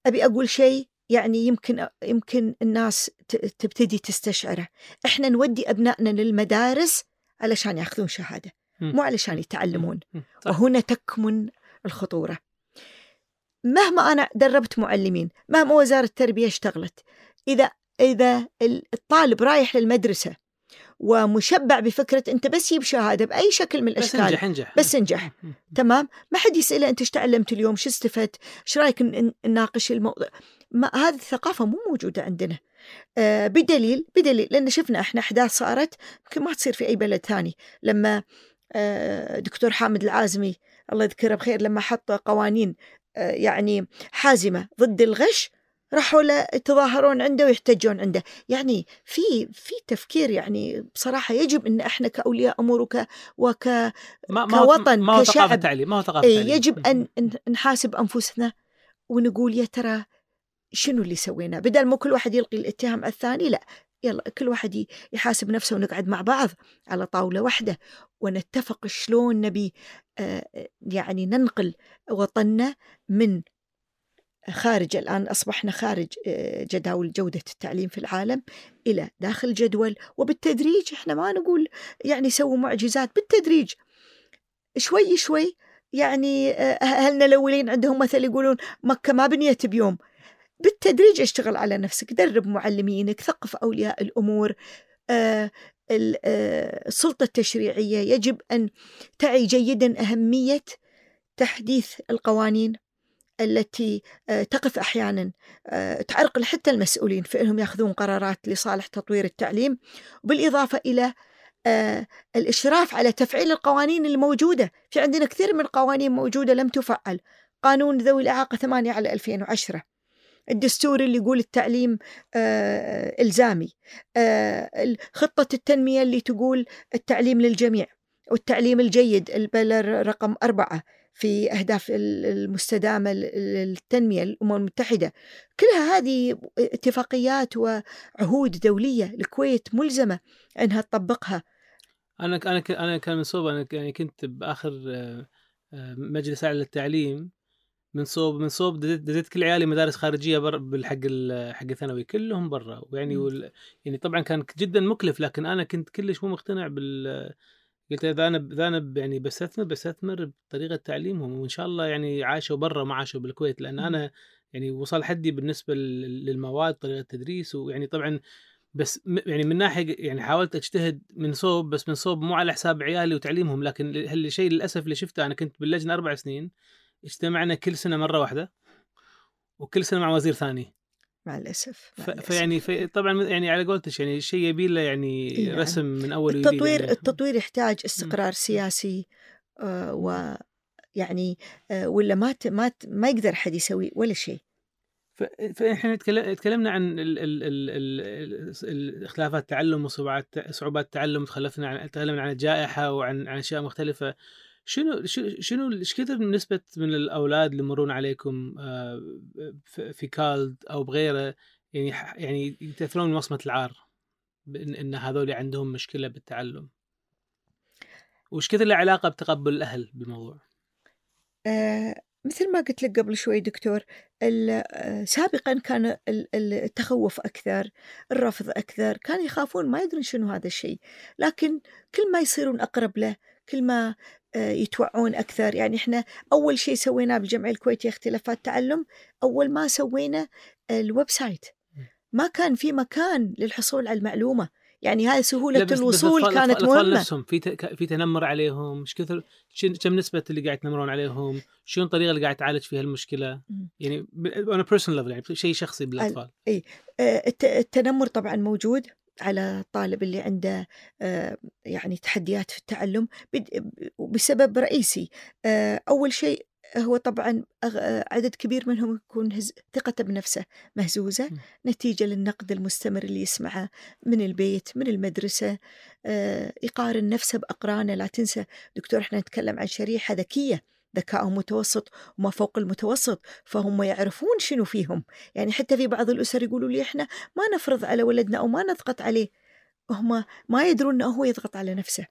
أبي أقول شيء يعني يمكن يمكن الناس تبتدي تستشعره. إحنا نودي أبنائنا للمدارس علشان ياخذون شهادة مو علشان يتعلمون. وهنا تكمن الخطورة. مهما أنا دربت معلمين مهما وزارة التربية اشتغلت إذا إذا الطالب رايح للمدرسة ومشبع بفكرة أنت بس جيب شهادة بأي شكل من الأشكال بس انجح انجح. بس انجح. تمام؟ ما حد يسأله أنت إيش تعلمت اليوم شو استفدت إيش رأيك نناقش الموضوع. ما هذه الثقافة مو موجودة عندنا. بدليل بدليل لأن شفنا إحنا أحداث صارت يمكن ما تصير في أي بلد ثاني. لما آه دكتور حامد العازمي الله يذكره بخير لما حط قوانين آه يعني حازمة ضد الغش راحوا يتظاهرون عنده ويحتجون عنده. يعني في في تفكير يعني بصراحة يجب إن إحنا كأولياء امور وك وك ما كوطن ما هو كشعب تعليم ما هو ثقافة تعليم. يجب أن نحاسب أنفسنا ونقول يا ترى شنو اللي سويناه بدل مو كل واحد يلقي الاتهام الثاني لا. يلا كل واحد يحاسب نفسه ونقعد مع بعض على طاولة واحدة ونتفق شلون نبي آه، يعني ننقل وطننا من خارج الآن أصبحنا خارج آه، جداول جودة التعليم في العالم إلى داخل جدول. وبالتدريج إحنا ما نقول يعني سووا معجزات بالتدريج شوي شوي يعني آه، أهلنا الأولين عندهم مثل يقولون مكة ما بنيت بيوم. بالتدريج اشتغل على نفسك درب معلمينك ثقف أولياء الأمور. آه السلطة التشريعية. يجب أن تعي جيدا أهمية تحديث القوانين التي آه، تقف أحيانا. آه، تعرقل حتى المسؤولين في انهم يأخذون قرارات لصالح تطوير التعليم. بالإضافة إلى آه، الإشراف على تفعيل القوانين الموجودة. في عندنا كثير من القوانين موجودة لم تفعل. قانون ذوي الإعاقة 8 على 2010 الدستور اللي يقول التعليم إلزامي. خطة التنمية اللي تقول التعليم للجميع والتعليم الجيد البلر رقم أربعة في أهداف المستدامة للتنمية للأمم المتحدة. كلها هذه اتفاقيات وعهود دولية الكويت ملزمة أنها تطبقها. أنا أنا أنا كان من صوب أنا يعني كنت بآخر آه، آه، مجلس أعلى للتعليم. من صوب من صوب دزيت كل عيالي مدارس خارجية بر بالحق حق الثانوي كلهم برا. ويعني يعني طبعا كان جدا مكلف لكن أنا كنت كلش مو مقتنع بال قلت إذا أنا إذا أنا يعني بستثمر بستثمر بطريقة تعليمهم. وإن شاء الله يعني عاشوا برا ما عاشوا بالكويت. لأن أنا يعني وصل حدي بالنسبة للمواد طريقة التدريس. ويعني طبعا بس يعني من ناحية يعني حاولت أجتهد من صوب بس من صوب مو على حساب عيالي وتعليمهم. لكن هالشيء للأسف اللي شفته أنا كنت باللجنه أربع سنين. اجتمعنا كل سنة مرة واحدة وكل سنة مع وزير ثاني مع الأسف. فيعني في طبعا يعني على قولتك يعني شيء يبي له يعني, يعني رسم من أول التطوير يعني. التطوير يحتاج استقرار سياسي آه و يعني آه ولا ما ما ما يقدر حد يسوي ولا شيء فإحنا تكلمنا عن ال ال ال ال الاختلافات التعلم وصعوبات صعوبات التعلم تخلفنا عن تكلمنا عن الجائحة وعن عن أشياء مختلفة شنو شنو إيش كثر من نسبة من الأولاد اللي يمرون عليكم آه، في كالد أو بغيره؟ يعني يعني يتأثرون وصمة العار إن هذول عندهم مشكلة بالتعلم. وش كثر له علاقة بتقبل الأهل بالموضوع؟ آه مثل ما قلت لك قبل شوي دكتور آه، سابقا كان التخوف أكثر الرفض أكثر كانوا يخافون ما يدرون شنو هذا الشيء. لكن كل ما يصيرون أقرب له كل ما يتوعون أكثر. يعني إحنا أول شيء سويناه بالجمعية الكويتية اختلافات تعلم. أول ما سوينا ال website. ما كان في مكان للحصول على المعلومة. يعني هاي سهولة بس الوصول بس كانت مهمة. نفسهم في في تنمر عليهم. إيش كثر كم نسبة اللي قاعد يتنمرون عليهم؟ شنو الطريقة اللي قاعد تعالج فيها المشكلة؟ يعني أنا personal level يعني شيء شخصي بالأطفال. اي آه، التنمر طبعا موجود. على الطالب اللي عنده آه، يعني تحديات في التعلم بسبب رئيسي. آه، أول شيء هو طبعا عدد كبير منهم يكون ثقته بنفسه مهزوزة نتيجة للنقد المستمر اللي يسمعه من البيت من المدرسة. يقارن نفسه بأقرانه. لا تنسى دكتور إحنا نتكلم عن شريحة ذكية. ذكائهم متوسط وما فوق المتوسط فهم يعرفون شنو فيهم. يعني حتى في بعض الأسر يقولوا لي إحنا ما نفرض على ولدنا أو ما نضغط عليه. هم ما يدرون أنه هو يضغط على نفسه.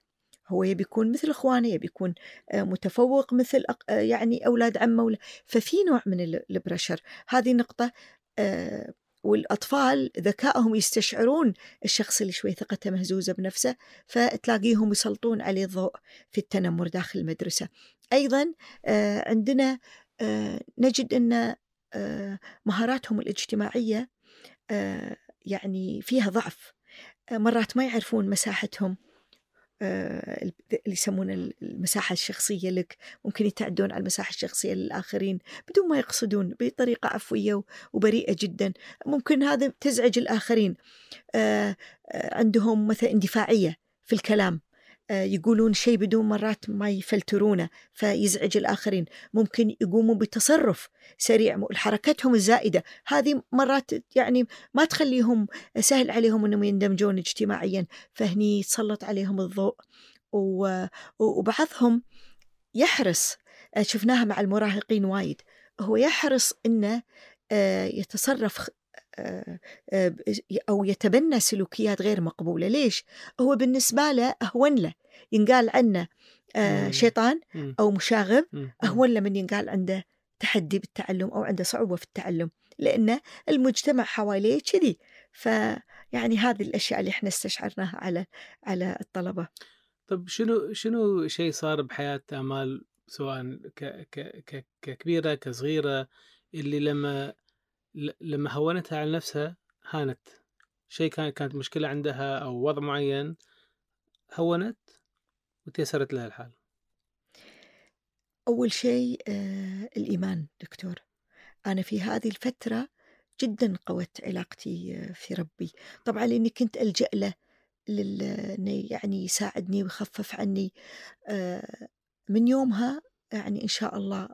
هو يبي يكون مثل إخوانه يبي يكون آه، متفوق مثل آه، يعني أولاد عمه ففي نوع من البرشر هذه نقطة آه، والأطفال ذكائهم يستشعرون الشخص اللي شوي ثقته مهزوزة بنفسه فتلاقيهم يسلطون عليه الضوء في التنمر داخل المدرسة. أيضا عندنا نجد أن مهاراتهم الاجتماعية يعني فيها ضعف. مرات ما يعرفون مساحتهم اللي يسمونه المساحة الشخصية لك. ممكن يتعدون على المساحة الشخصية للآخرين بدون ما يقصدون بطريقة عفوية وبريئة جدا. ممكن هذا تزعج الآخرين. عندهم مثلا اندفاعية في الكلام. يقولون شيء بدون مرات ما يفلترونه فيزعج الآخرين. ممكن يقوموا بتصرف سريع حركتهم الزائدة. هذه مرات يعني ما تخليهم سهل عليهم أنهم يندمجون اجتماعيا. فهني يتسلط عليهم الضوء. وبعضهم يحرص. شفناها مع المراهقين وايد. هو يحرص أنه آه، يتصرف أو يتبنى سلوكيات غير مقبولة. ليش؟ هو بالنسبة له أهون له. ينقال عنه آه، شيطان أو مشاغب أهون له من ينقال عنده تحدي بالتعلم أو عنده صعوبة في التعلم لأن المجتمع حواليه كذي. فيعني هذه الأشياء اللي إحنا استشعرناها على على الطلبة. طب شنو شنو شيء صار بحياة آمال سواء ك ك ككبيرة كصغيرة اللي لما لما هونتها على نفسها هانت. شيء كان كانت مشكلة عندها أو وضع معين هونت وتيسرت لها الحال. أول شيء آه الإيمان دكتور. أنا في هذه الفترة جدا قوت علاقتي آه، في ربي. طبعا لأني كنت ألجأ له لل... يعني يساعدني ويخفف عني. آه من يومها يعني إن شاء الله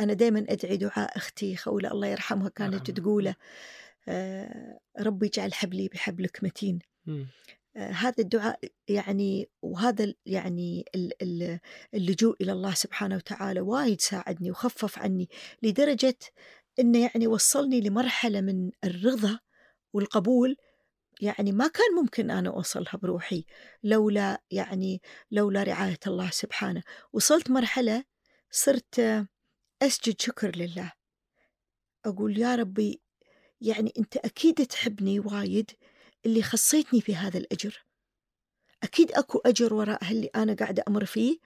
أنا دائما أدعي دعاء أختي خولة الله يرحمها كانت تقوله آه، ربي اجعل حبلي بحبلك متين. آه، هذا الدعاء يعني وهذا يعني اللجوء إلى الله سبحانه وتعالى وايد ساعدني وخفف عني لدرجة أنه يعني وصلني لمرحلة من الرضا والقبول يعني ما كان ممكن أنا أوصلها بروحي لولا يعني لولا رعاية الله سبحانه. وصلت مرحلة صرت أسجد شكر لله. أقول يا ربي يعني أنت أكيد تحبني وايد اللي خصيتني في هذا الأجر. أكيد أكو أجر وراء اللي أنا قاعدة أمر فيه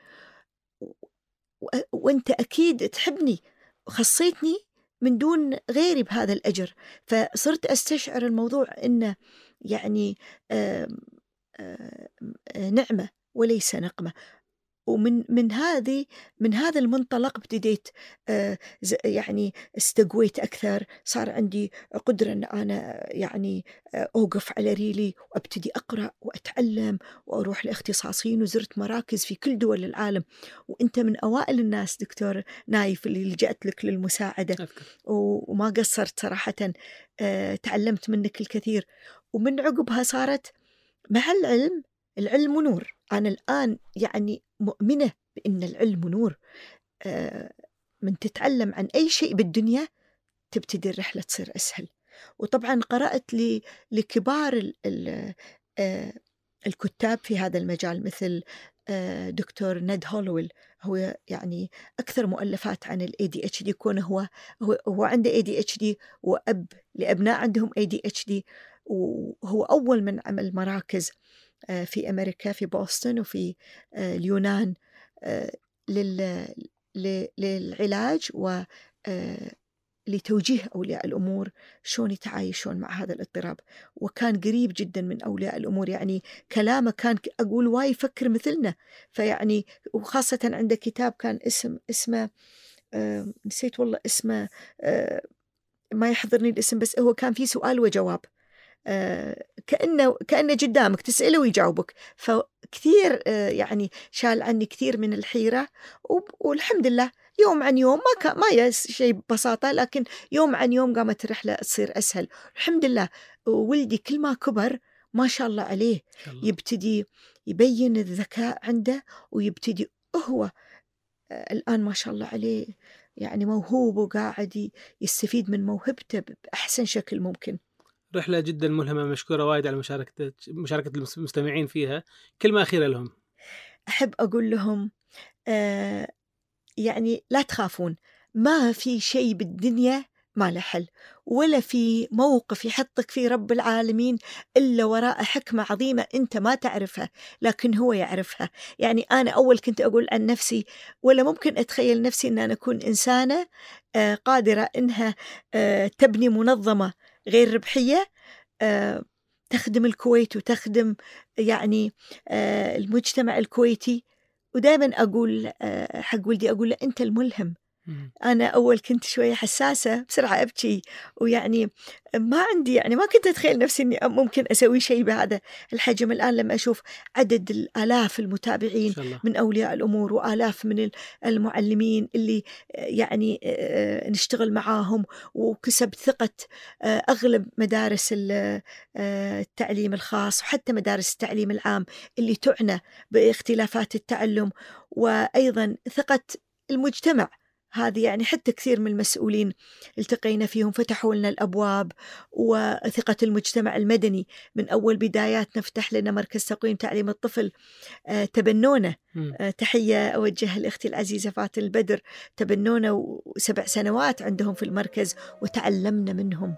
وأنت أكيد تحبني خصيتني من دون غيري بهذا الأجر. فصرت أستشعر الموضوع أنه يعني نعمة وليس نقمة. ومن من هذه من هذا المنطلق ابتديت آه، يعني استقويت أكثر صار عندي قدرة إن أنا يعني آه، أوقف على ريلي وأبتدي أقرأ وأتعلم وأروح لاختصاصيين وزرت مراكز في كل دول العالم. وأنت من أوائل الناس دكتور نايف اللي لجأت لك للمساعدة. وما قصرت صراحة آه، تعلمت منك الكثير. ومن عقبها صارت مع العلم العلم نور. أنا الآن يعني مؤمنة بأن العلم نور. آه، من تتعلم عن أي شيء بالدنيا تبتدي الرحلة تصير أسهل. وطبعا قرأت لكبار ال ال آه، الكتاب في هذا المجال مثل آه، دكتور نيد هولويل. هو يعني أكثر مؤلفات عن ال ADHD كونه هو هو, عنده ADHD وأب لأبناء عندهم ADHD وهو أول من عمل مراكز. في أمريكا في بوسطن وفي آه، اليونان آه، للعلاج و لتوجيه أولياء الأمور شلون يتعايشون مع هذا الاضطراب. وكان قريب جدا من أولياء الأمور يعني كلامه كان أقول واي يفكر مثلنا. فيعني وخاصة عنده كتاب كان اسم اسمه نسيت والله اسمه ما يحضرني الاسم بس هو كان فيه سؤال وجواب. آه، كأنه كأنه قدامك تسأله ويجاوبك. فكثير آه، يعني شال عني كثير من الحيرة والحمد لله يوم عن يوم ما كان ما شيء ببساطة لكن يوم عن يوم قامت الرحلة تصير أسهل. الحمد لله ولدي كل ما كبر ما شاء الله عليه الله. يبتدي يبين الذكاء عنده ويبتدي هو آه، الآن ما شاء الله عليه يعني موهوب وقاعد يستفيد من موهبته بأحسن شكل ممكن. رحلة جدا ملهمة مشكورة وايد على مشاركة مشاركة المستمعين فيها. كلمة أخيرة لهم. أحب أقول لهم آه يعني لا تخافون ما في شيء بالدنيا ما له حل ولا في موقف يحطك فيه رب العالمين إلا وراء حكمة عظيمة أنت ما تعرفها لكن هو يعرفها. يعني أنا أول كنت أقول عن نفسي ولا ممكن أتخيل نفسي أن أنا أكون إنسانة آه، قادرة أنها آه، تبني منظمة غير ربحية آه، تخدم الكويت وتخدم يعني المجتمع الكويتي. ودائما أقول حق ولدي أقول له أنت الملهم. أنا أول كنت شوية حساسة بسرعة أبكي ويعني ما عندي يعني ما كنت أتخيل نفسي إني ممكن أسوي شيء بهذا الحجم. الآن لما أشوف عدد الآلاف المتابعين من أولياء الأمور وآلاف من المعلمين اللي يعني آه، نشتغل معاهم وكسب ثقة آه، أغلب مدارس آه، التعليم الخاص وحتى مدارس التعليم العام اللي تعنى باختلافات التعلم وأيضا ثقة المجتمع. هذه يعني حتى كثير من المسؤولين التقينا فيهم فتحوا لنا الأبواب وثقة المجتمع المدني. من أول بدايات نفتح لنا مركز تقويم تعليم الطفل آه، تبنونا آه، تحية اوجهها لأختي العزيزة فاتن البدر تبنونا سبع سنوات عندهم في المركز وتعلمنا منهم.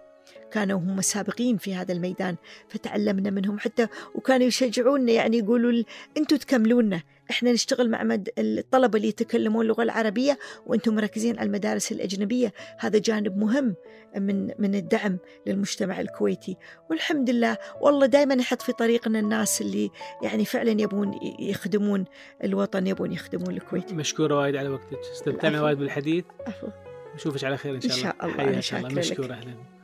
كانوا هم سابقين في هذا الميدان فتعلمنا منهم حتى وكانوا يشجعونا يعني يقولوا أنتم تكملونا إحنا نشتغل مع مد... الطلبة اللي يتكلمون اللغة العربية وأنتم مركزين على المدارس الأجنبية هذا جانب مهم من من الدعم للمجتمع الكويتي. والحمد لله والله دائما نحط في طريقنا الناس اللي يعني فعلا يبون يخدمون الوطن يبون يخدمون الكويت. مشكورة وايد على وقتك استمتعنا وايد بالحديث. عفو. نشوفك على خير إن شاء الله. إن شاء الله, إن شاء الله. مشكورة أهلا.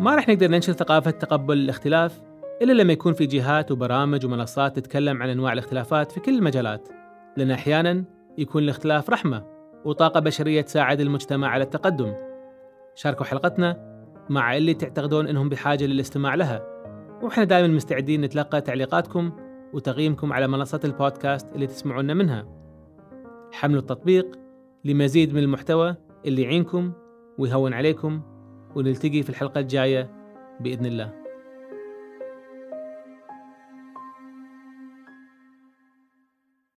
ما راح نقدر ننشر ثقافة تقبل الاختلاف إلا لما يكون في جهات وبرامج ومنصات تتكلم عن أنواع الاختلافات في كل المجالات. لأن أحيانا يكون الاختلاف رحمة وطاقة بشرية تساعد المجتمع على التقدم. شاركوا حلقتنا مع اللي تعتقدون أنهم بحاجة للاستماع لها. وإحنا دائما مستعدين نتلقى تعليقاتكم وتقييمكم على منصات البودكاست اللي تسمعونا منها. حملوا التطبيق لمزيد من المحتوى اللي يعينكم ويهون عليكم. ونلتقي في الحلقة الجاية بإذن الله.